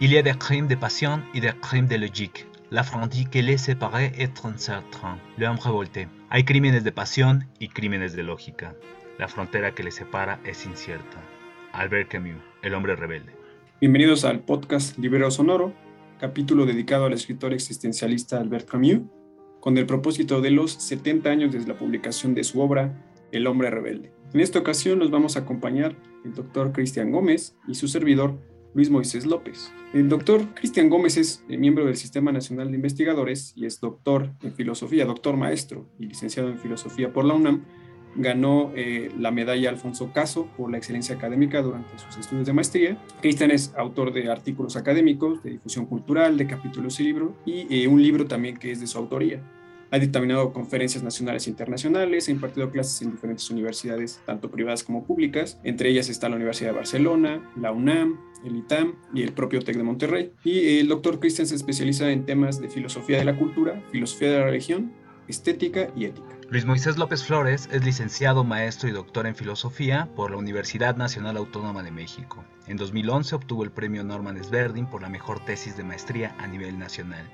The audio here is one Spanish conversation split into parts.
Il y a des crimes de passion et des crimes de logique. La frontière que les séparait est incertaine. L'homme révolté. Hay crímenes de pasión y crímenes de lógica. La frontera que les separa es incierta. Albert Camus, El hombre rebelde. Bienvenidos al podcast Libero Sonoro, capítulo dedicado al escritor existencialista Albert Camus, con el propósito de los 70 años desde la publicación de su obra El hombre rebelde. En esta ocasión nos vamos a acompañar el doctor Cristian Gómez y su servidor Luis Moisés López. El doctor Cristian Gómez es eh, miembro del Sistema Nacional de Investigadores y es doctor en filosofía, doctor maestro y licenciado en filosofía por la UNAM. Ganó eh, la medalla Alfonso Caso por la excelencia académica durante sus estudios de maestría. Cristian es autor de artículos académicos, de difusión cultural, de capítulos y libros, y eh, un libro también que es de su autoría. Ha dictaminado conferencias nacionales e internacionales, ha impartido clases en diferentes universidades, tanto privadas como públicas. Entre ellas está la Universidad de Barcelona, la UNAM, el ITAM y el propio TEC de Monterrey. Y el doctor Christian se especializa en temas de filosofía de la cultura, filosofía de la religión, estética y ética. Luis Moisés López Flores es licenciado, maestro y doctor en filosofía por la Universidad Nacional Autónoma de México. En 2011 obtuvo el premio Norman Sverdin por la mejor tesis de maestría a nivel nacional.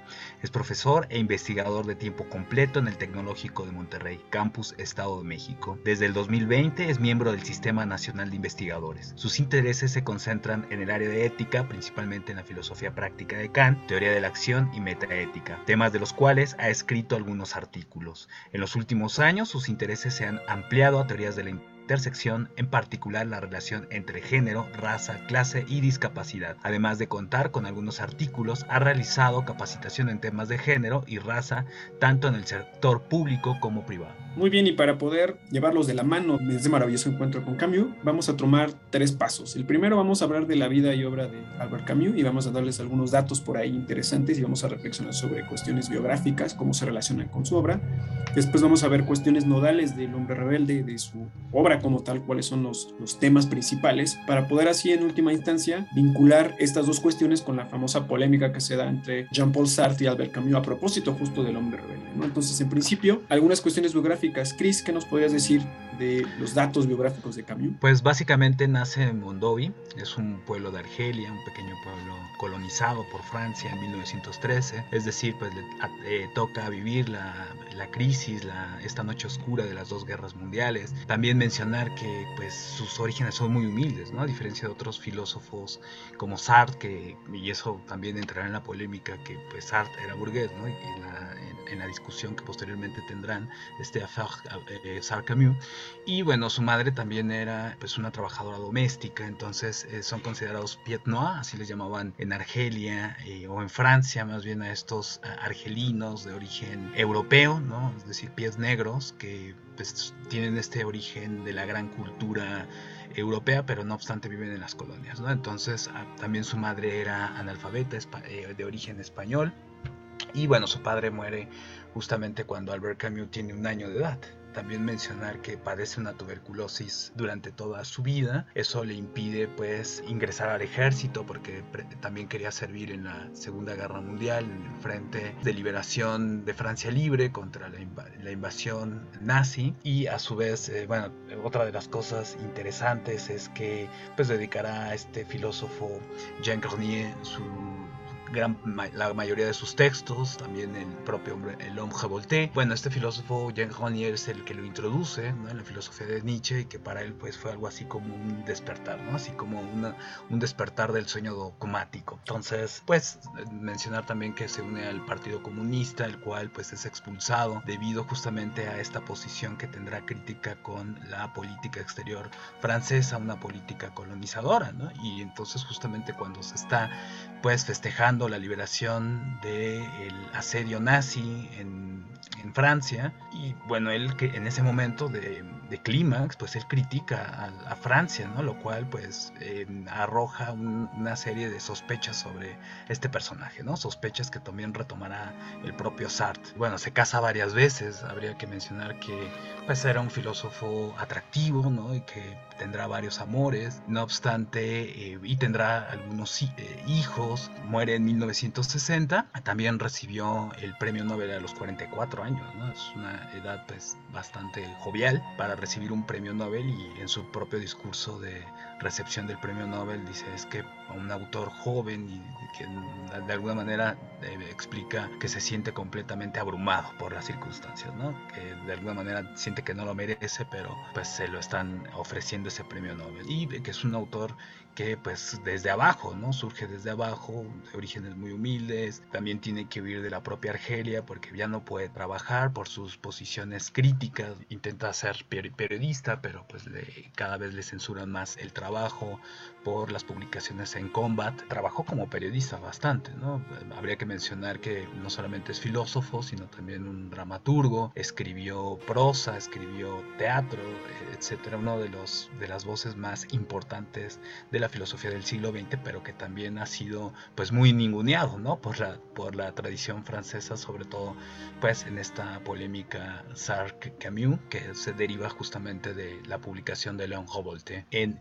Es profesor e investigador de tiempo completo en el Tecnológico de Monterrey, Campus Estado de México. Desde el 2020 es miembro del Sistema Nacional de Investigadores. Sus intereses se concentran en el área de ética, principalmente en la filosofía práctica de Kant, teoría de la acción y metaética, temas de los cuales ha escrito algunos artículos. En los últimos años sus intereses se han ampliado a teorías de la intersección, en particular la relación entre género, raza, clase y discapacidad. Además de contar con algunos artículos, ha realizado capacitación en temas de género y raza, tanto en el sector público como privado. Muy bien, y para poder llevarlos de la mano en este maravilloso encuentro con Camus, vamos a tomar tres pasos. El primero vamos a hablar de la vida y obra de Albert Camus y vamos a darles algunos datos por ahí interesantes y vamos a reflexionar sobre cuestiones biográficas, cómo se relacionan con su obra. Después vamos a ver cuestiones nodales del hombre rebelde, de su obra como tal, cuáles son los, los temas principales, para poder así en última instancia vincular estas dos cuestiones con la famosa polémica que se da entre Jean-Paul Sartre y Albert Camus a propósito justo del hombre rebelde. ¿no? Entonces, en principio, algunas cuestiones biográficas Cris, ¿qué nos podrías decir de los datos biográficos de Camus? Pues básicamente nace en Mondovi, es un pueblo de Argelia, un pequeño pueblo colonizado por Francia en 1913, es decir, pues le eh, toca vivir la, la crisis, la, esta noche oscura de las dos guerras mundiales. También mencionar que pues sus orígenes son muy humildes, ¿no? A diferencia de otros filósofos como Sartre, que, y eso también entrará en la polémica que pues Sartre era burgués, ¿no? Y la, en la discusión que posteriormente tendrán este affaire eh, Camus. Y bueno, su madre también era pues una trabajadora doméstica, entonces eh, son considerados pied noirs, así les llamaban en Argelia eh, o en Francia, más bien a estos argelinos de origen europeo, ¿no? Es decir, pies negros que pues, tienen este origen de la gran cultura europea, pero no obstante viven en las colonias, ¿no? Entonces ah, también su madre era analfabeta de origen español y bueno, su padre muere justamente cuando Albert Camus tiene un año de edad. También mencionar que padece una tuberculosis durante toda su vida. Eso le impide pues ingresar al ejército porque también quería servir en la Segunda Guerra Mundial en el frente de liberación de Francia libre contra la, invasión nazi. Y a su vez, eh, bueno, otra de las cosas interesantes es que pues dedicará a este filósofo Jean Grenier su gran, la mayoría de sus textos, también el propio hombre, el hombre Voltaire. Bueno, este filósofo Jean Grenier es el que lo introduce en la filosofía de Nietzsche y que para él pues fue algo así como un despertar, ¿no? Así como una, un despertar del sueño dogmático. Entonces, pues mencionar también que se une al Partido Comunista, el cual pues es expulsado debido justamente a esta posición que tendrá crítica con la política exterior francesa, una política colonizadora, ¿no? Y entonces justamente cuando se está pues festejando la liberación del asedio nazi en, Francia y bueno, él que en ese momento de, de clímax, pues él critica a, Francia, ¿no? Lo cual pues arroja una serie de sospechas sobre este personaje, ¿no? Sospechas que también retomará el propio Sartre. Bueno, se casa varias veces, habría que mencionar que pues era un filósofo atractivo, ¿no? Y que tendrá varios amores, no obstante, eh, y tendrá algunos eh, hijos, muere en 1960, también recibió el premio Nobel a los 44 años, ¿no? Es una edad pues bastante jovial para recibir un premio Nobel y en su propio discurso de recepción del premio Nobel dice es que un autor joven y que de alguna manera explica que se siente completamente abrumado por las circunstancias, ¿no? que de alguna manera siente que no lo merece, pero pues se lo están ofreciendo ese premio Nobel y que es un autor que pues desde abajo, ¿no? Surge desde abajo, de orígenes muy humildes, también tiene que huir de la propia Argelia porque ya no puede trabajar por sus posiciones críticas, intenta ser periodista, pero pues cada vez le censuran más el trabajo por las publicaciones en Combat. Trabajó como periodista bastante, ¿no? Habría que mencionar que no solamente es filósofo, sino también un dramaturgo, escribió prosa, escribió teatro, etcétera, uno de los de las voces más importantes de la filosofía del siglo XX, pero que también ha sido pues muy ninguneado, ¿no? Por la, por la tradición francesa, sobre todo pues en esta polémica Sartre-Camus, que se deriva justamente de la publicación de Leon Revolte en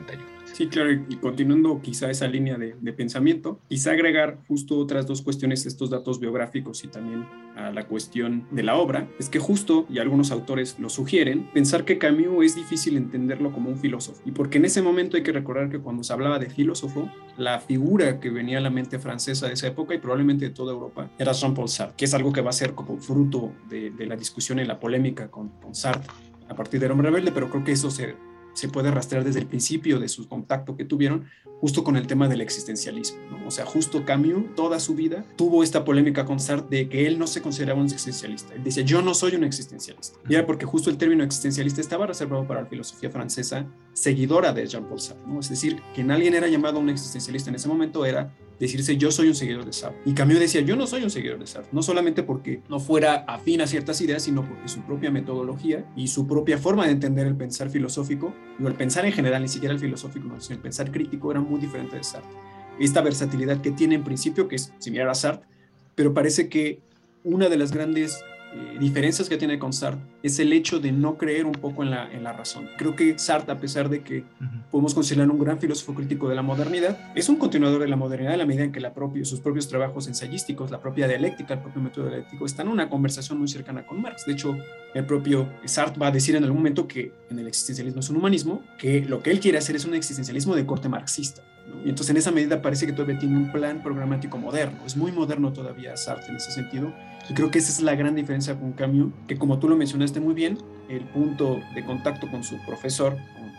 1951. Sí, claro, y continuando quizá esa línea de, de pensamiento, quizá agregar justo otras dos cuestiones, estos datos biográficos y también a la cuestión de la obra, es que justo, y algunos autores lo sugieren, pensar que Camus es difícil entenderlo como un filósofo, y porque en ese momento hay que recordar que cuando se hablaba de filósofo, la figura que venía a la mente francesa de esa época y probablemente de toda Europa era Jean-Paul Sartre, que es algo que va a ser como fruto de, la discusión y la polémica con, con Sartre a partir del hombre rebelde, pero creo que eso se se puede rastrear desde el principio de su contacto que tuvieron justo con el tema del existencialismo. O sea, justo Camus toda su vida tuvo esta polémica con Sartre de que él no se consideraba un existencialista. Él decía, yo no soy un existencialista. Y era porque justo el término existencialista estaba reservado para la filosofía francesa seguidora de Jean-Paul Sartre. ¿no? Es decir, que alguien era llamado un existencialista en ese momento era decirse yo soy un seguidor de Sartre. Y Camus decía yo no soy un seguidor de Sartre, no solamente porque no fuera afín a ciertas ideas, sino porque su propia metodología y su propia forma de entender el pensar filosófico, o el pensar en general, ni siquiera el filosófico, sino el pensar crítico era muy diferente de Sartre. Esta versatilidad que tiene en principio, que es similar a Sartre, pero parece que una de las grandes eh, diferencias que tiene con Sartre es el hecho de no creer un poco en la, en la razón. Creo que Sartre, a pesar de que podemos considerar un gran filósofo crítico de la modernidad, es un continuador de la modernidad en la medida en que la propia, sus propios trabajos ensayísticos, la propia dialéctica, el propio método dialéctico, están en una conversación muy cercana con Marx. De hecho, el propio Sartre va a decir en algún momento que en el existencialismo es un humanismo, que lo que él quiere hacer es un existencialismo de corte marxista. Y entonces en esa medida parece que todavía tiene un plan programático moderno. Es muy moderno todavía Sartre en ese sentido y creo que esa es la gran diferencia con Camus, que como tú lo mencionaste muy bien, el punto de contacto con su profesor,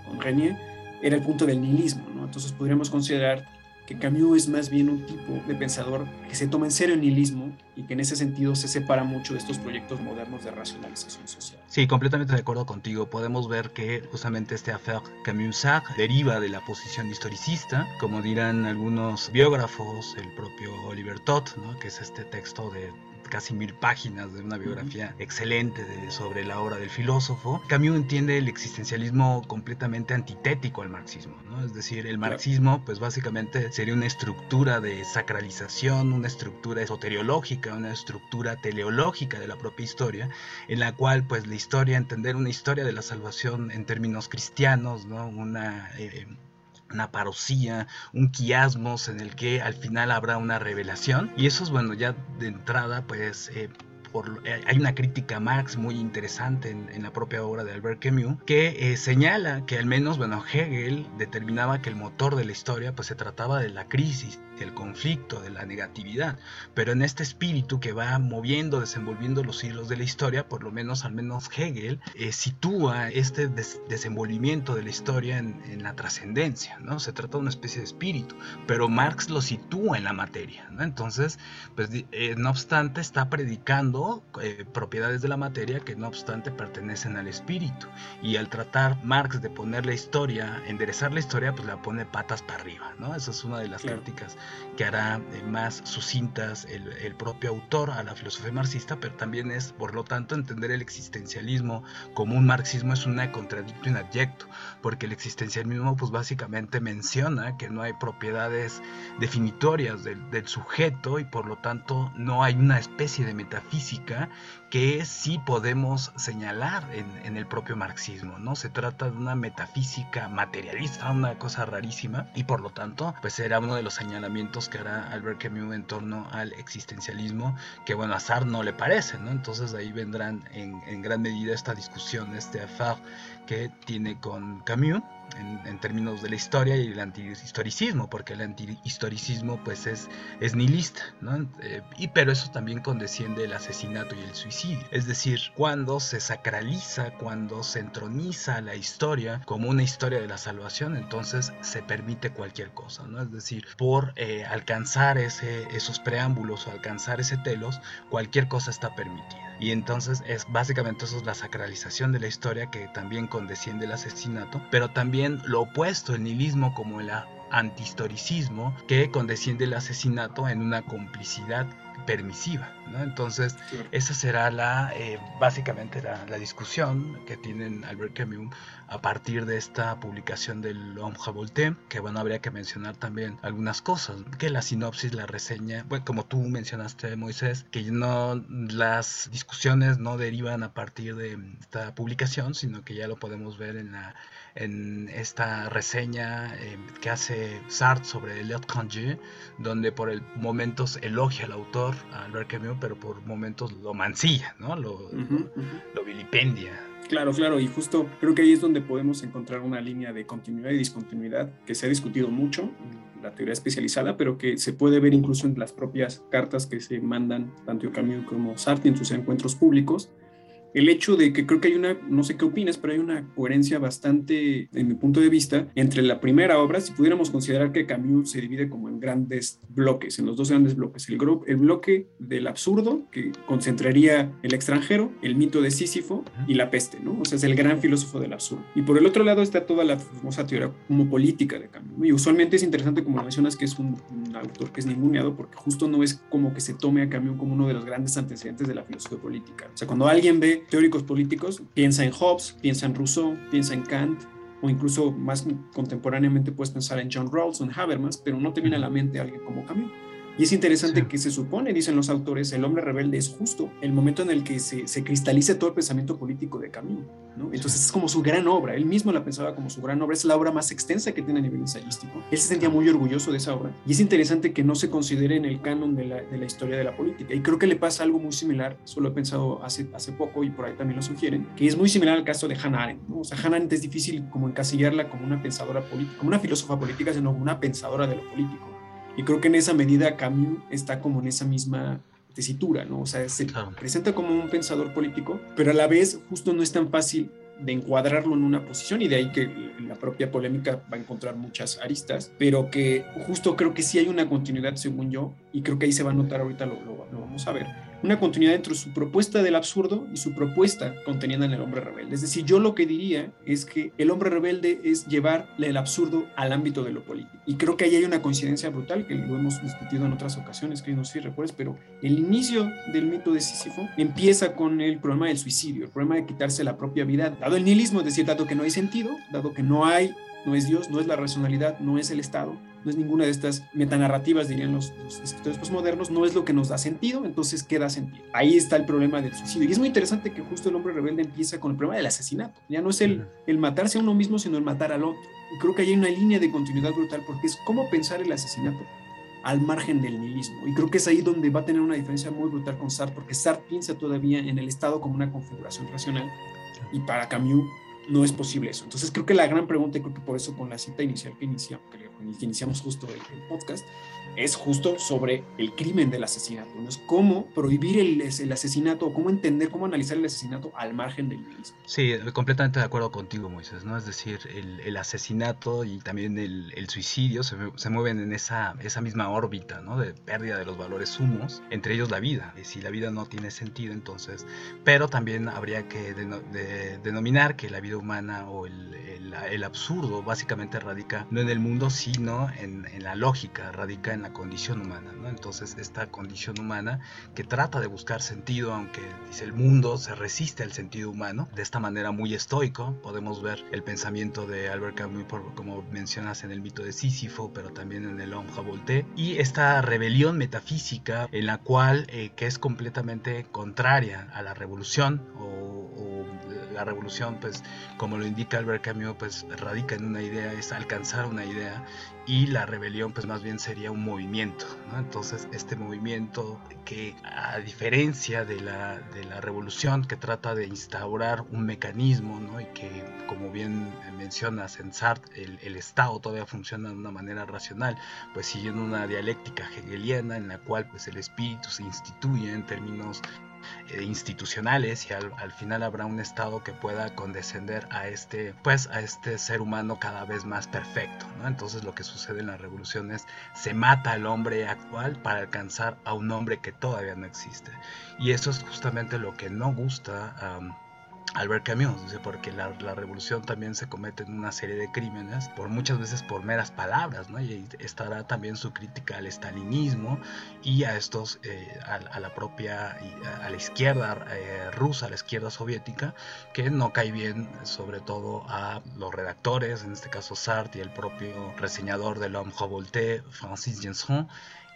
con, Renier, era el punto del nihilismo. ¿no? Entonces podríamos considerar que Camus es más bien un tipo de pensador que se toma en serio el nihilismo y que en ese sentido se separa mucho de estos proyectos modernos de racionalización social. Sí, completamente de acuerdo contigo. Podemos ver que justamente este affaire Camus-Sartre deriva de la posición historicista, como dirán algunos biógrafos, el propio Oliver Todd, ¿no? que es este texto de casi mil páginas de una biografía excelente sobre la obra del filósofo. Camus entiende el existencialismo completamente antitético al marxismo, ¿no? Es decir, el marxismo, pues básicamente sería una estructura de sacralización, una estructura esoteriológica, una estructura teleológica de la propia historia, en la cual, pues, la historia, entender una historia de la salvación en términos cristianos, ¿no? Una eh, una parosía, un quiasmos en el que al final habrá una revelación. Y eso es bueno, ya de entrada, pues eh, eh, hay una crítica a Marx muy interesante en, la propia obra de Albert Camus que eh, señala que al menos bueno Hegel determinaba que el motor de la historia pues se trataba de la crisis del conflicto de la negatividad pero en este espíritu que va moviendo desenvolviendo los hilos de la historia por lo menos al menos Hegel eh, sitúa este desenvolvimiento de la historia en, la trascendencia no se trata de una especie de espíritu pero Marx lo sitúa en la materia ¿no? entonces pues no obstante está predicando o eh, propiedades de la materia que no obstante pertenecen al espíritu. Y al tratar Marx de poner la historia, enderezar la historia, pues la pone patas para arriba, ¿no? Esa es una de las críticas que hará eh, más sucintas el, el propio autor a la filosofía marxista, pero también es, por lo tanto, entender el existencialismo como un marxismo es una contradicto inadyecto, porque el existencialismo pues básicamente menciona que no hay propiedades definitorias del, del sujeto y por lo tanto no hay una especie de metafísica 3 que sí podemos señalar en, el propio marxismo, ¿no? Se trata de una metafísica materialista, una cosa rarísima, y por lo tanto, pues era uno de los señalamientos que hará Albert Camus en torno al existencialismo, que bueno, a Sartre no le parece, ¿no? Entonces ahí vendrán en, en gran medida esta discusión, este affair que tiene con Camus, en, términos de la historia y el antihistoricismo, porque el antihistoricismo pues es, es nihilista, ¿no? Eh, y, pero eso también condesciende el asesinato y el suicidio. Es decir, cuando se sacraliza, cuando se entroniza la historia como una historia de la salvación, entonces se permite cualquier cosa, ¿no? Es decir, por eh, alcanzar ese, esos preámbulos o alcanzar ese telos, cualquier cosa está permitida. Y entonces es básicamente eso es la sacralización de la historia que también condesciende el asesinato, pero también lo opuesto, el nihilismo como el antihistoricismo que condesciende el asesinato en una complicidad permisiva. ¿no? Entonces, esa será la, eh, básicamente la, discusión que tienen Albert Camus a partir de esta publicación del Homme Revolté, que bueno, habría que mencionar también algunas cosas, que la sinopsis, la reseña, bueno, como tú mencionaste, Moisés, que no, las discusiones no derivan a partir de esta publicación, sino que ya lo podemos ver en la en esta reseña eh, que hace Sartre sobre Eliot Congé, donde por el momentos elogia al autor, a Albert Camus, pero por momentos lo mancilla, ¿no? Lo, lo, vilipendia. Claro, claro, y justo creo que ahí es donde podemos encontrar una línea de continuidad y discontinuidad que se ha discutido mucho en la teoría especializada, pero que se puede ver incluso en las propias cartas que se mandan tanto Camus como Sartre en sus encuentros públicos, el hecho de que creo que hay una, no sé qué opinas, pero hay una coherencia bastante, en mi punto de vista, entre la primera obra, si pudiéramos considerar que Camus se divide como en grandes bloques, en los dos grandes bloques, el, el bloque del absurdo, que concentraría el extranjero, el mito de Sísifo y la peste, ¿no? O sea, es el gran filósofo del absurdo. Y por el otro lado está toda la famosa teoría como política de Camus. Y usualmente es interesante, como mencionas, que es un, autor que es ninguneado, porque justo no es como que se tome a Camus como uno de los grandes antecedentes de la filosofía política. O sea, cuando alguien ve teóricos políticos, piensa en Hobbes, piensa en Rousseau, piensa en Kant, o incluso más contemporáneamente puedes pensar en John Rawls o en Habermas, pero no te viene a la mente alguien como Camus. Y es interesante que se supone, dicen los autores, el hombre rebelde es justo el momento en el que se, se cristaliza todo el pensamiento político de Camus. ¿no? Entonces es como su gran obra, él mismo la pensaba como su gran obra, es la obra más extensa que tiene a nivel ensayístico. Él se sentía muy orgulloso de esa obra. Y es interesante que no se considere en el canon de la, de la historia de la política. Y creo que le pasa algo muy similar, solo he pensado hace, hace poco y por ahí también lo sugieren, que es muy similar al caso de Hannah Arendt. ¿no? O sea, Hannah Arendt es difícil como encasillarla como una pensadora política, como una filósofa política, sino como una pensadora de lo político. Y creo que en esa medida Camus está como en esa misma tesitura, ¿no? O sea, se presenta como un pensador político, pero a la vez justo no es tan fácil de encuadrarlo en una posición y de ahí que la propia polémica va a encontrar muchas aristas, pero que justo creo que sí hay una continuidad según yo y creo que ahí se va a notar ahorita, lo, lo vamos a ver una continuidad entre su propuesta del absurdo y su propuesta contenida en el hombre rebelde. Es decir, yo lo que diría es que el hombre rebelde es llevar el absurdo al ámbito de lo político. Y creo que ahí hay una coincidencia brutal que lo hemos discutido en otras ocasiones, que no sé si recuerdes, pero el inicio del mito de Sísifo empieza con el problema del suicidio, el problema de quitarse la propia vida, dado el nihilismo, es decir, dado que no hay sentido, dado que no hay, no es Dios, no es la racionalidad, no es el Estado, no es ninguna de estas metanarrativas, dirían los, escritores postmodernos, no es lo que nos da sentido, entonces ¿qué da sentido? Ahí está el problema del suicidio. Y es muy interesante que justo el hombre rebelde empieza con el problema del asesinato. Ya no es el, el matarse a uno mismo, sino el matar al otro. Y creo que hay una línea de continuidad brutal porque es cómo pensar el asesinato al margen del nihilismo. Y creo que es ahí donde va a tener una diferencia muy brutal con Sartre, porque Sartre piensa todavía en el Estado como una configuración racional y para Camus no es posible eso. Entonces creo que la gran pregunta, y creo que por eso con la cita inicial que iniciamos, que iniciamos justo el, podcast, es justo sobre el crimen del asesinato. ¿no? Es cómo prohibir el, el asesinato, cómo entender, cómo analizar el asesinato al margen del mismo. Sí, completamente de acuerdo contigo, Moisés, ¿no? Es decir, el, el asesinato y también el, el suicidio se, se, mueven en esa, esa misma órbita, ¿no? De pérdida de los valores humos, entre ellos la vida. Y si la vida no tiene sentido, entonces... Pero también habría que de, denominar que la vida humana o el, absurdo básicamente radica no en el mundo, sino en, en la lógica, radica en la condición humana, ¿no? Entonces, esta condición humana que trata de buscar sentido, aunque dice el mundo se resiste al sentido humano, de esta manera muy estoico, podemos ver el pensamiento de Albert Camus, como mencionas en el mito de Sísifo, pero también en el Homme Voltaire, y esta rebelión metafísica en la cual, eh, que es completamente contraria a la revolución o, o la revolución, pues como lo indica Albert Camus, pues radica en una idea, es alcanzar una idea y la rebelión pues más bien sería un movimiento. Entonces este movimiento que a diferencia de la, de la revolución que trata de instaurar un mecanismo, ¿no? Y que como bien mencionas en Sartre, el, el Estado todavía funciona de una manera racional, pues siguiendo una dialéctica hegeliana en la cual pues el espíritu se instituye en términos eh, institucionales y al, al, final habrá un estado que pueda condescender a este pues a este ser humano cada vez más perfecto entonces lo que sucede en la revolución es se mata al hombre actual para alcanzar a un hombre que todavía no existe. Y eso es justamente lo que no gusta Albert Camus, dice, porque la, la, revolución también se comete en una serie de crímenes, por muchas veces por meras palabras, ¿no? Y estará también su crítica al estalinismo y a estos, eh, a, a, la propia, a la izquierda eh, rusa, a la izquierda soviética, que no cae bien sobre todo a los redactores, en este caso Sartre y el propio reseñador del Homme Revolté, Francis Jenson,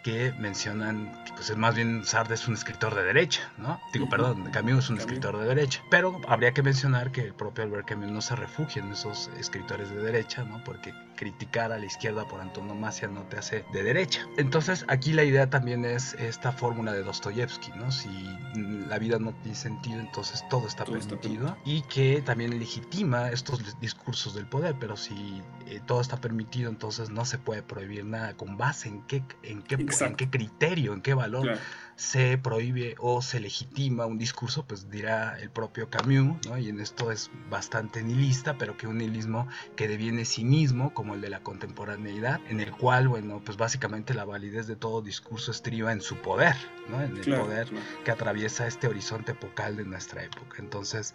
que mencionan que pues más bien Sartre es un escritor de derecha, ¿no? Digo, perdón, Camus es un escritor de derecha, pero habría que mencionar que el propio Albert Camus no se refugia en esos escritores de derecha, ¿no? Porque criticar a la izquierda por antonomasia no te hace de derecha. Entonces, aquí la idea también es esta fórmula de Dostoyevsky, ¿no? Si la vida no tiene sentido, entonces todo está todo permitido está y que también legitima estos discursos del poder, pero si eh, todo está permitido, entonces no se puede prohibir nada con base en qué en qué en qué criterio, en qué valor claro. se prohíbe o se legitima un discurso, pues dirá el propio Camus, ¿no? Y en esto es bastante nihilista, pero que un nihilismo que deviene cinismo, como el de la contemporaneidad, en el cual, bueno, pues básicamente la validez de todo discurso estriba en su poder, ¿no? En el claro, poder claro. que atraviesa este horizonte epocal de nuestra época. Entonces,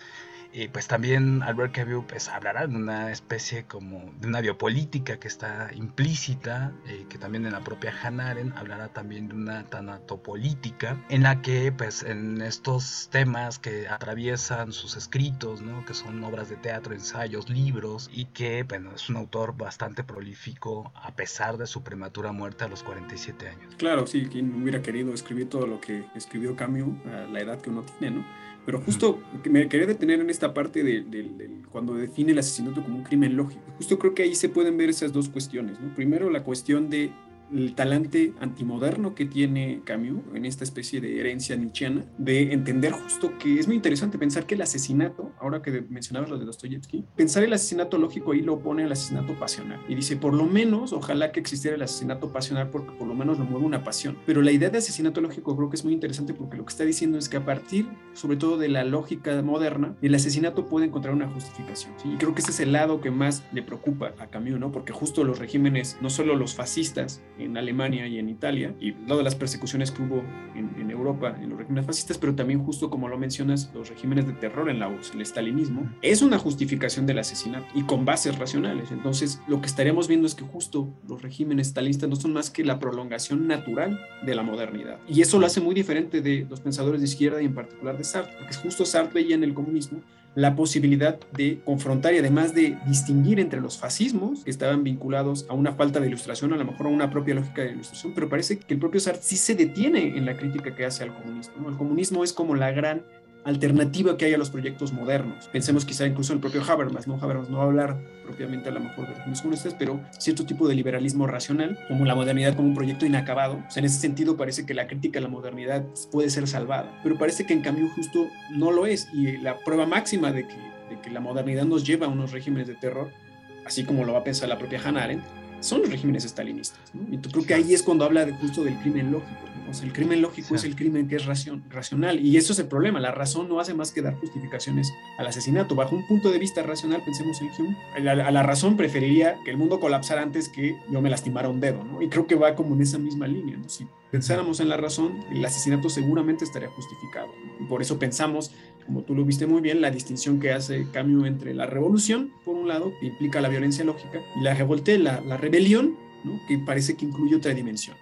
y pues también Albert Camus pues, hablará de una especie como de una biopolítica que está implícita, eh, que también en la propia Hannah Arendt hablará también de una tanatopolítica, en la que pues en estos temas que atraviesan sus escritos, ¿no? que son obras de teatro, ensayos, libros, y que bueno, es un autor bastante prolífico a pesar de su prematura muerte a los 47 años. Claro, sí, quien hubiera querido escribir todo lo que escribió Camus a la edad que uno tiene, ¿no? Pero justo me quería detener en esta parte de, de, de, cuando define el asesinato como un crimen lógico. Justo creo que ahí se pueden ver esas dos cuestiones. ¿no? Primero, la cuestión de el talante antimoderno que tiene Camus en esta especie de herencia nietzscheana, de entender justo que es muy interesante pensar que el asesinato, ahora que mencionabas lo de Dostoyevsky, pensar el asesinato lógico ahí lo opone al asesinato pasional. Y dice, por lo menos, ojalá que existiera el asesinato pasional porque por lo menos lo mueve una pasión. Pero la idea de asesinato lógico creo que es muy interesante porque lo que está diciendo es que a partir, sobre todo de la lógica moderna, el asesinato puede encontrar una justificación. ¿sí? Y creo que ese es el lado que más le preocupa a Camus, ¿no? Porque justo los regímenes, no solo los fascistas, en Alemania y en Italia, y lado de las persecuciones que hubo en, en, Europa en los regímenes fascistas, pero también justo como lo mencionas, los regímenes de terror en la URSS, el estalinismo, es una justificación del asesinato y con bases racionales. Entonces, lo que estaríamos viendo es que justo los regímenes estalinistas no son más que la prolongación natural de la modernidad. Y eso lo hace muy diferente de los pensadores de izquierda y en particular de Sartre, porque justo Sartre veía en el comunismo la posibilidad de confrontar y además de distinguir entre los fascismos que estaban vinculados a una falta de ilustración, a lo mejor a una propia lógica de ilustración, pero parece que el propio Sartre sí se detiene en la crítica que hace al comunismo. El comunismo es como la gran alternativa que hay a los proyectos modernos. Pensemos quizá incluso en el propio Habermas, ¿no? Habermas no va a hablar propiamente a lo mejor de los comunistas, pero cierto tipo de liberalismo racional, como la modernidad como un proyecto inacabado. O sea, en ese sentido parece que la crítica a la modernidad puede ser salvada, pero parece que en cambio justo no lo es. Y la prueba máxima de que de que la modernidad nos lleva a unos regímenes de terror, así como lo va a pensar la propia Hannah Arendt, son los regímenes estalinistas. Y yo creo que ahí es cuando habla de justo del crimen lógico. O sea, el crimen lógico es el crimen que es racional. Y eso es el problema. La razón no hace más que dar justificaciones al asesinato. Bajo un punto de vista racional, pensemos en Hume, a la, razón preferiría que el mundo colapsara antes que yo me lastimara un dedo. ¿no? Y creo que va como en esa misma línea. Si pensáramos en la razón, el asesinato seguramente estaría justificado. Y por eso pensamos como tú lo viste muy bien, la distinción que hace Camus entre la revolución, por un lado, que implica la violencia lógica, y la revolte, la, rebelión, que parece que incluye otra dimensión.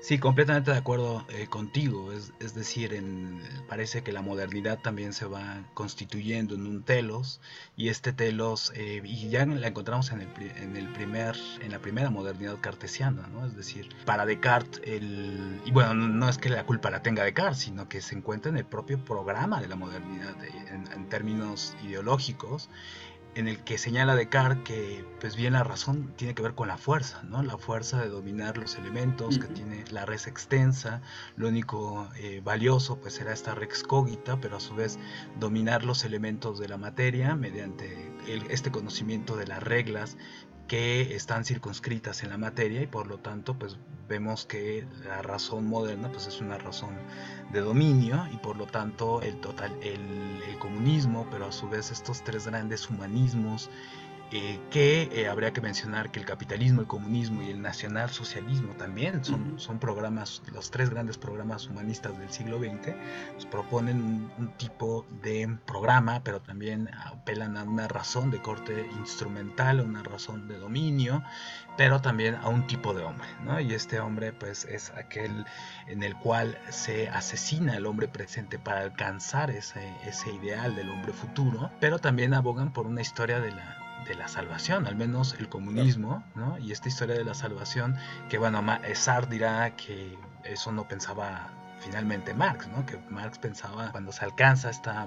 Sí, completamente de acuerdo eh, contigo. Es, es decir, en, parece que la modernidad también se va constituyendo en un telos y este telos, eh, y ya la encontramos en el, en el primer, en la primera modernidad cartesiana, ¿no? Es decir, para Descartes, el, y bueno, no, es que la culpa la tenga Descartes, sino que se encuentra en el propio programa de la modernidad, en, en términos ideológicos en el que señala Descartes que pues bien la razón tiene que ver con la fuerza, ¿no? La fuerza de dominar los elementos, que tiene la res extensa, lo único eh, valioso pues será esta rex cogita, pero a su vez dominar los elementos de la materia mediante este conocimiento de las reglas que están circunscritas en la materia y por lo tanto pues vemos que la razón moderna pues es una razón de dominio y por lo tanto el total el, el comunismo pero a su vez estos tres grandes humanismos eh, que eh, habría que mencionar que el capitalismo, el comunismo y el nacionalsocialismo también son, son programas, los tres grandes programas humanistas del siglo XX, pues proponen un, tipo de programa, pero también apelan a una razón de corte instrumental, a una razón de dominio, pero también a un tipo de hombre, ¿no? Y este hombre pues es aquel en el cual se asesina al hombre presente para alcanzar ese, ese ideal del hombre futuro, pero también abogan por una historia de la de la salvación, al menos el comunismo, ¿no? Y esta historia de la salvación, que bueno, Sartre dirá que eso no pensaba finalmente Marx, ¿no? Que Marx pensaba cuando se alcanza esta,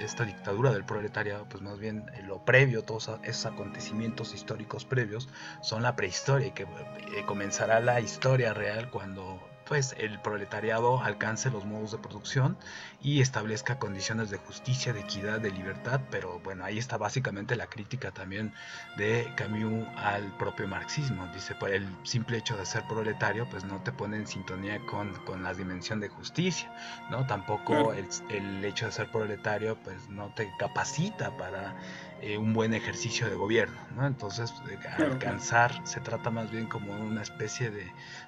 esta dictadura del proletariado, pues más bien lo previo, todos esos acontecimientos históricos previos son la prehistoria y que eh, comenzará la historia real cuando pues el proletariado alcance los modos de producción y establezca condiciones de justicia, de equidad, de libertad, pero bueno, ahí está básicamente la crítica también de Camus al propio marxismo. Dice, por el simple hecho de ser proletario, pues no te pone en sintonía con, con la dimensión de justicia, ¿no? Tampoco el, el, hecho de ser proletario, pues no te capacita para eh, un buen ejercicio de gobierno, ¿no? Entonces, alcanzar se trata más bien como una especie de,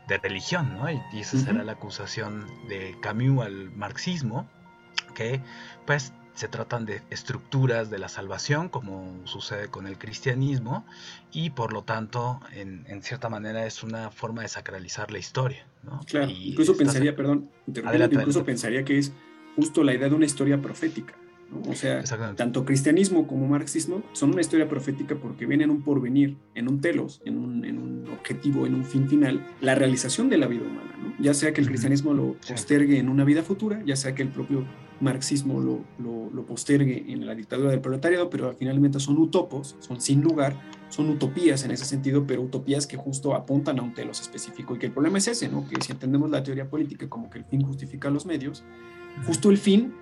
de religión, ¿no? Y, esa será la acusación de Camus al marxismo, que pues se tratan de estructuras de la salvación, como sucede con el cristianismo, y por lo tanto, en, en cierta manera, es una forma de sacralizar la historia. ¿no? Claro, incluso pensaría, perdón, incluso pensaría que es justo la idea de una historia profética. O sea, tanto cristianismo como marxismo son una historia profética porque vienen un porvenir, en un telos, en un, en un, objetivo, en un fin final, la realización de la vida humana. ¿no? Ya sea que el cristianismo lo postergue en una vida futura, ya sea que el propio marxismo lo, lo, lo, postergue en la dictadura del proletariado, pero finalmente son utopos, son sin lugar, son utopías en ese sentido, pero utopías que justo apuntan a un telos específico. Y que el problema es ese, ¿no? que si entendemos la teoría política como que el fin justifica los medios, justo el fin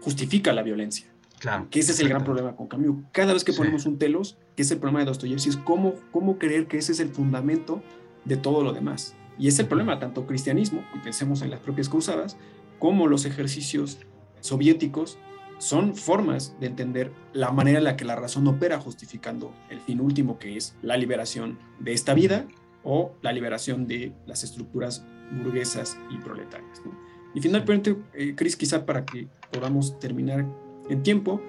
justifica la violencia. Claro. Que ese es el gran problema con Camus. Cada vez que ponemos un telos, que es el problema de Dostoyevsky, es cómo, cómo creer que ese es el fundamento de todo lo demás. Y es el problema, tanto cristianismo, y pensemos en las propias cruzadas, como los ejercicios soviéticos, son formas de entender la manera en la que la razón opera justificando el fin último, que es la liberación de esta vida o la liberación de las estructuras burguesas y proletarias. Y finalmente, eh, Chris, quizá para que podamos terminar en tiempo,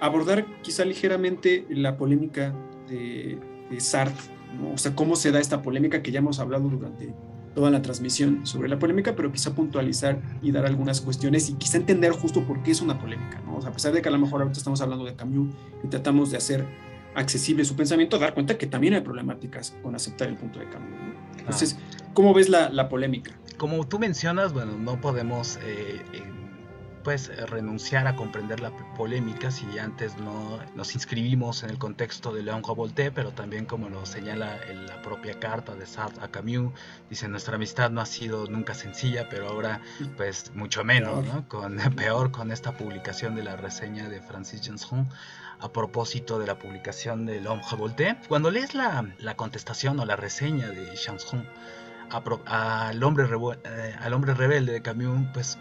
abordar quizá ligeramente la polémica de, Sartre, o sea, cómo se da esta polémica que ya hemos hablado durante toda la transmisión sobre la polémica, pero quizá puntualizar y dar algunas cuestiones y quizá entender justo por qué es una polémica, ¿no? a pesar de que a lo mejor ahorita estamos hablando de Camus y tratamos de hacer accesible su pensamiento, dar cuenta que también hay problemáticas con aceptar el punto de Camus. Entonces, ¿cómo ves la, la polémica? Como tú mencionas, bueno, no podemos eh, eh, pues renunciar a comprender la polémica si antes no nos inscribimos en el contexto de León Voltaire, pero también como lo señala en la propia carta de Sartre a Camus, dice nuestra amistad no ha sido nunca sencilla, pero ahora pues mucho menos, ¿no? Con, peor con esta publicación de la reseña de Francis Janson a propósito de la publicación de L'Homme Voltaire. Cuando lees la, la contestación o la reseña de Al hombre, eh, al hombre rebelde de Camus, pues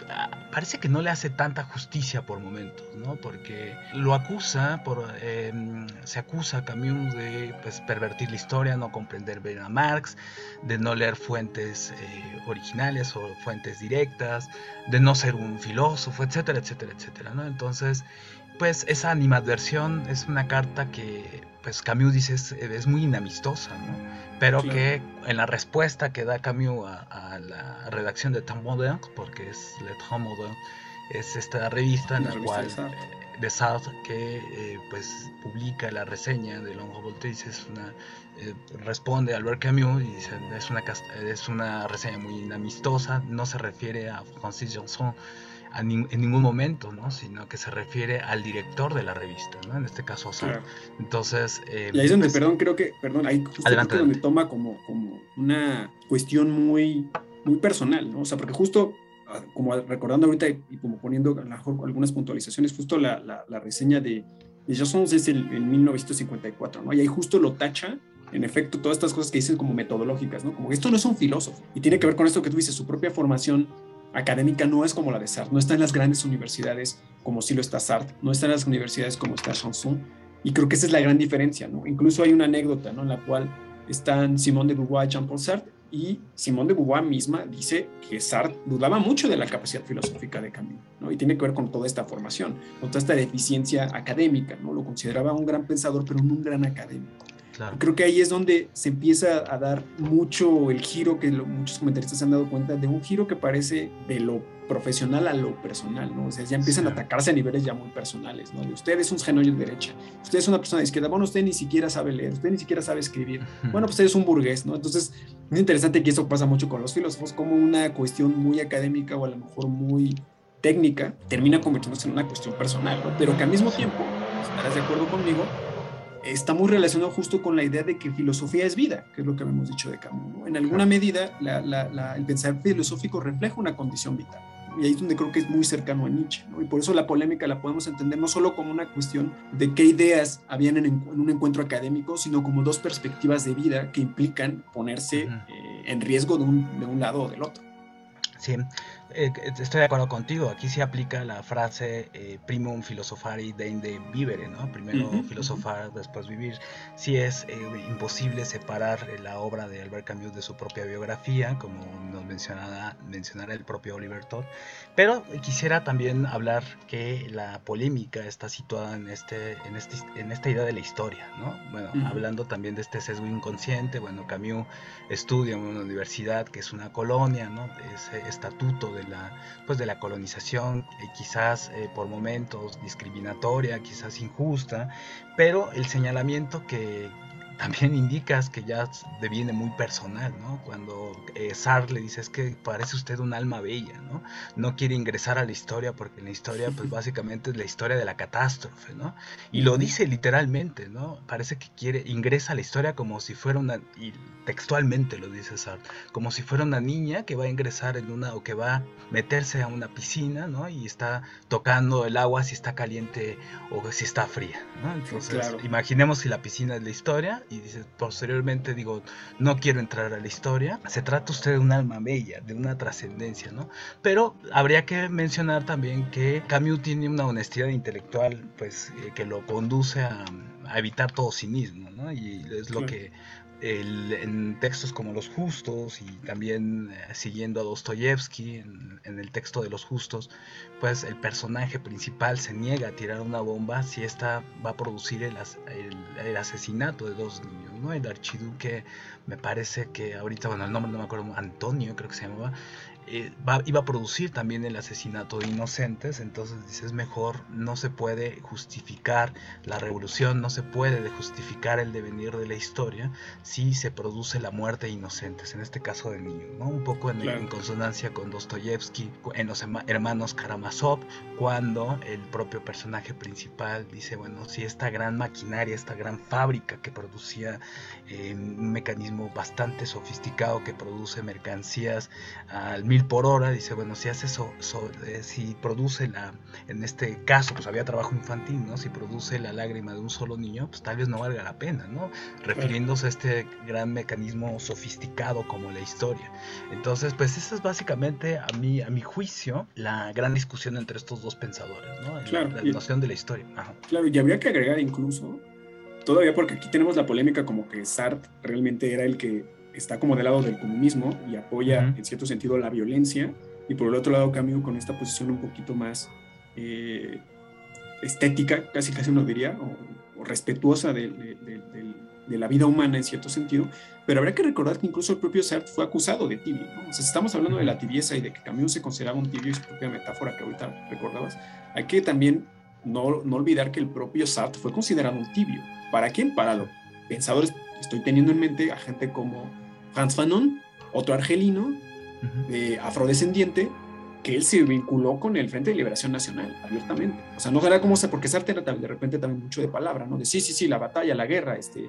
parece que no le hace tanta justicia por momentos, ¿no? Porque lo acusa, por, em, se acusa a Camus de pues, pervertir la historia, no comprender bien a Marx, de no leer fuentes eh, originales o fuentes directas, de no ser un filósofo, etcétera, etcétera, etcétera, ¿no? Entonces, pues esa animadversión es una carta que pues Camus dice es, muy inamistosa, ¿no? Pero que en la respuesta que da Camus a, la redacción de Temps Modern, porque es Le Temps Modern, es esta revista en la, cual eh, de Sartre que eh, pues publica la reseña de Longo Voltaire es una eh, responde Albert Camus y dice es una es una reseña muy inamistosa no se refiere a Francis Johnson en ningún momento, ¿no? Sino que se refiere al director de la revista, ¿no? En este caso, Claro. Entonces... Eh, y ahí es donde, pues, perdón, creo que, perdón, ahí justo adelante, donde toma como, como una cuestión muy, muy personal, ¿no? O sea, porque justo, ah, como recordando ahorita y, como poniendo a lo mejor algunas puntualizaciones, justo la, la, reseña de, de Jason es el, en 1954, ¿no? Y ahí justo lo tacha en efecto, todas estas cosas que dicen como metodológicas, ¿no? Como que esto no es un filósofo. Y tiene que ver con esto que tú dices, su propia formación académica no es como la de Sartre, no está en las grandes universidades como sí lo está Sartre, no está en las universidades como está Chanson, y creo que esa es la gran diferencia, ¿no? Incluso hay una anécdota, ¿no? En la cual están Simón de Beauvoir y Jean-Paul Sartre, y Simón de Beauvoir misma dice que Sartre dudaba mucho de la capacidad filosófica de Camus, ¿no? Y tiene que ver con toda esta formación, con toda esta deficiencia académica, ¿no? Lo consideraba un gran pensador, pero no un gran académico. Creo que ahí es donde se empieza a dar mucho el giro que muchos comentaristas se han dado cuenta de un giro que parece de lo profesional a lo personal, ¿no? O sea, ya empiezan a atacarse a niveles ya muy personales, ¿no? De usted es un genio de derecha, usted es una persona de izquierda, bueno, usted ni siquiera sabe leer, usted ni siquiera sabe escribir, bueno, pues usted es un burgués, ¿no? Entonces, es interesante que eso pasa mucho con los filósofos, como una cuestión muy académica o a lo mejor muy técnica termina convirtiéndose en una cuestión personal, ¿no? Pero que al mismo tiempo, estarás de acuerdo conmigo, está muy relacionado justo con la idea de que filosofía es vida, que es lo que hemos dicho de Camus. En alguna medida, el pensar filosófico refleja una condición vital. Y ahí es donde creo que es muy cercano a Nietzsche. Y por eso la polémica la podemos entender no solo como una cuestión de qué ideas habían en, un encuentro académico, sino como dos perspectivas de vida que implican ponerse eh, en riesgo de un, de un lado o del otro. Sí, eh, estoy de acuerdo contigo. Aquí se aplica la frase eh, primum filosofari deinde vivere, ¿no? Primero filosofar, después vivir. Sí es eh, imposible separar la obra de Albert Camus de su propia biografía, como nos mencionara, mencionara el propio Oliver Todd. Pero quisiera también hablar que la polémica está situada en, este, en, este, en esta idea de la historia, ¿no? Bueno, hablando también de este sesgo inconsciente, bueno, Camus estudia en una universidad que es una colonia, ¿no? Ese estatuto de de la, pues de la colonización, eh, quizás eh, por momentos discriminatoria, quizás injusta, pero el señalamiento que, también indicas que ya deviene muy personal, ¿no? Cuando eh, Sar le dice es que parece usted un alma bella, ¿no? No quiere ingresar a la historia porque la historia, pues básicamente es la historia de la catástrofe, ¿no? Y lo dice literalmente, ¿no? Parece que quiere, ingresa a la historia como si fuera una, y textualmente lo dice Sartre, como si fuera una niña que va a ingresar en una, o que va a meterse a una piscina, ¿no? Y está tocando el agua si está caliente o si está fría, ¿no? Entonces, imaginemos si la piscina es la historia y dice posteriormente digo, no quiero entrar a la historia, se trata usted de un alma bella, de una trascendencia, ¿no? Pero habría que mencionar también que Camus tiene una honestidad intelectual, pues, eh, que lo conduce a, evitar todo cinismo, ¿no? Y es lo que en textos como Los Justos y también eh, siguiendo a Dostoyevsky en, el texto de Los Justos, pues el personaje principal se niega a tirar una bomba si esta va a producir el, el, asesinato de dos niños, ¿no? El archiduque, me parece que ahorita, bueno, el nombre no me acuerdo, Antonio creo que se llamaba, eh, iba a producir también el asesinato de inocentes, entonces dices mejor, no se puede justificar la revolución, no se puede justificar el devenir de la historia si se produce la muerte de inocentes, en este caso de niños, ¿no? un poco en, en consonancia con Dostoyevsky, en los hermanos Karamazov, cuando el propio personaje principal dice, bueno, si esta gran maquinaria, esta gran fábrica que producía eh, un mecanismo bastante sofisticado que produce mercancías al mil por hora, dice, bueno, si hace eso, eh, si produce la, en este caso, pues había trabajo infantil, ¿no? Si produce la lágrima de un solo niño, pues tal vez no valga la pena, ¿no? Refiriéndose a este gran mecanismo sofisticado como la historia. Entonces, pues esa es básicamente, a mi, a mi juicio, la gran discusión entre estos dos pensadores, ¿no? Claro, la, noción de la historia. Claro, y habría que agregar incluso, todavía porque aquí tenemos la polémica como que Sartre realmente era el que está como del lado del comunismo y apoya en cierto sentido la violencia, y por el otro lado Camus con esta posición un poquito más eh, estética, casi casi uno diría, o, respetuosa de, de, la vida humana en cierto sentido, pero habrá que recordar que incluso el propio Sartre fue acusado de tibio. ¿no? O sea, estamos hablando de la tibieza y de que Camus se consideraba un tibio, y su propia metáfora que ahorita recordabas, hay que también no, no olvidar que el propio Sartre fue considerado un tibio. ¿Para quién? Para los pensadores, estoy teniendo en mente a gente como Franz Fanon, otro argelino, eh, afrodescendiente, que él se vinculó con el Frente de Liberación Nacional, abiertamente. O sea, no era como, porque Sartre era de repente también mucho de palabra, ¿no? De sí, sí, sí, la batalla, la guerra, este,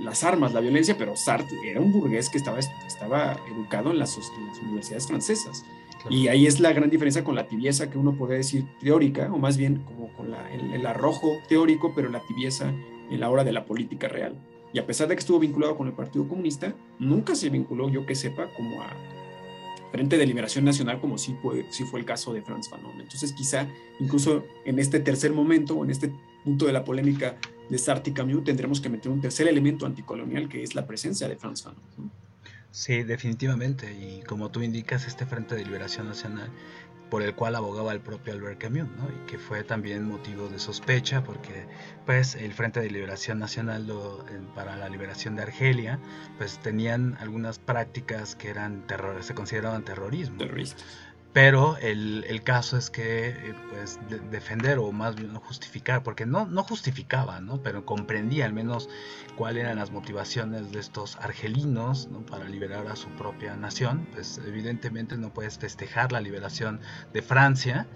las armas, la violencia, pero Sartre era un burgués que estaba, estaba educado en las, universidades francesas. Y ahí es la gran diferencia con la tibieza que uno puede decir teórica, o más bien como con el, arrojo teórico, pero la tibieza en la hora de la política real. Y a pesar de que estuvo vinculado con el Partido Comunista, nunca se vinculó, yo que sepa, como a Frente de Liberación Nacional, como sí fue, el caso de Franz Fanon. Entonces, quizá incluso en este tercer momento, o en este punto de la polémica de Sartre Camus, tendremos que meter un tercer elemento anticolonial, que es la presencia de Franz Fanon. Sí, definitivamente. Y como tú indicas, este Frente de Liberación Nacional por el cual abogaba el propio Albert Camus, ¿no? y que fue también motivo de sospecha porque pues el Frente de Liberación Nacional para la liberación de Argelia pues tenían algunas prácticas que eran terror, se consideraban terrorismo. Terroristas. Pero el, el, caso es que, eh, pues, defender o más bien justificar, porque no, no justificaba, ¿no? Pero comprendía al menos cuáles eran las motivaciones de estos argelinos, ¿no? Para liberar a su propia nación. Pues, evidentemente no puedes festejar la liberación de Francia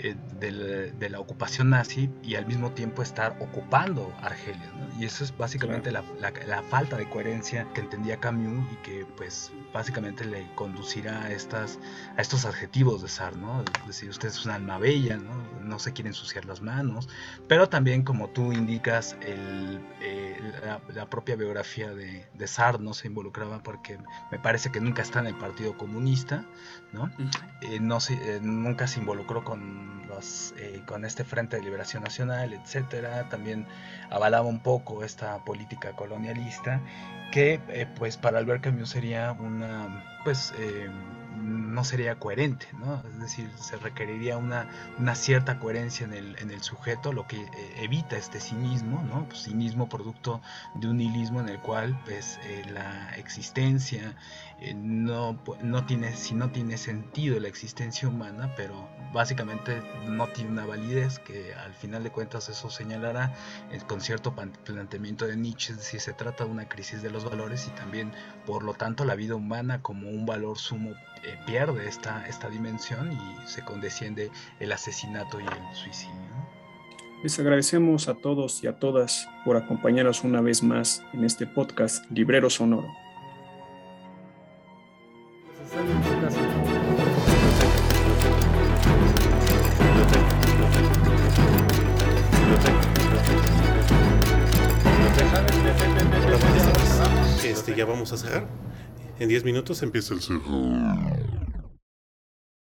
eh, de, la ocupación nazi y al mismo tiempo estar ocupando Argelia. Y eso es básicamente la, la, falta de coherencia que entendía Camus y que pues básicamente le conducirá a, estas, a estos adjetivos de Sar, ¿no? Es decir, usted es una alma bella, ¿no? no se quiere ensuciar las manos, pero también como tú indicas, el, eh, la, propia biografía de, de Sar no se involucraba porque me parece que nunca está en el Partido Comunista, ¿no? Eh, no nunca se involucró con los, eh, con este Frente de Liberación Nacional, etcétera, también avalaba un poco esta política colonialista que eh, pues para Albert Camus sería una pues eh, no sería coherente, ¿no? Es decir, se requeriría una, una cierta coherencia en el, en el, sujeto, lo que evita este cinismo, ¿no? Pues, cinismo producto de un nihilismo en el cual pues, la existencia no, no tiene, si no tiene sentido la existencia humana, pero básicamente no tiene una validez, que al final de cuentas eso señalará el concierto planteamiento de Nietzsche, es decir, se trata de una crisis de los valores y también, por lo tanto, la vida humana como un valor sumo eh, pierde esta, esta dimensión y se condesciende el asesinato y el suicidio. Les agradecemos a todos y a todas por acompañarnos una vez más en este podcast Librero Sonoro. Este, ya vamos a cerrar. En 10 minutos empieza el cerro.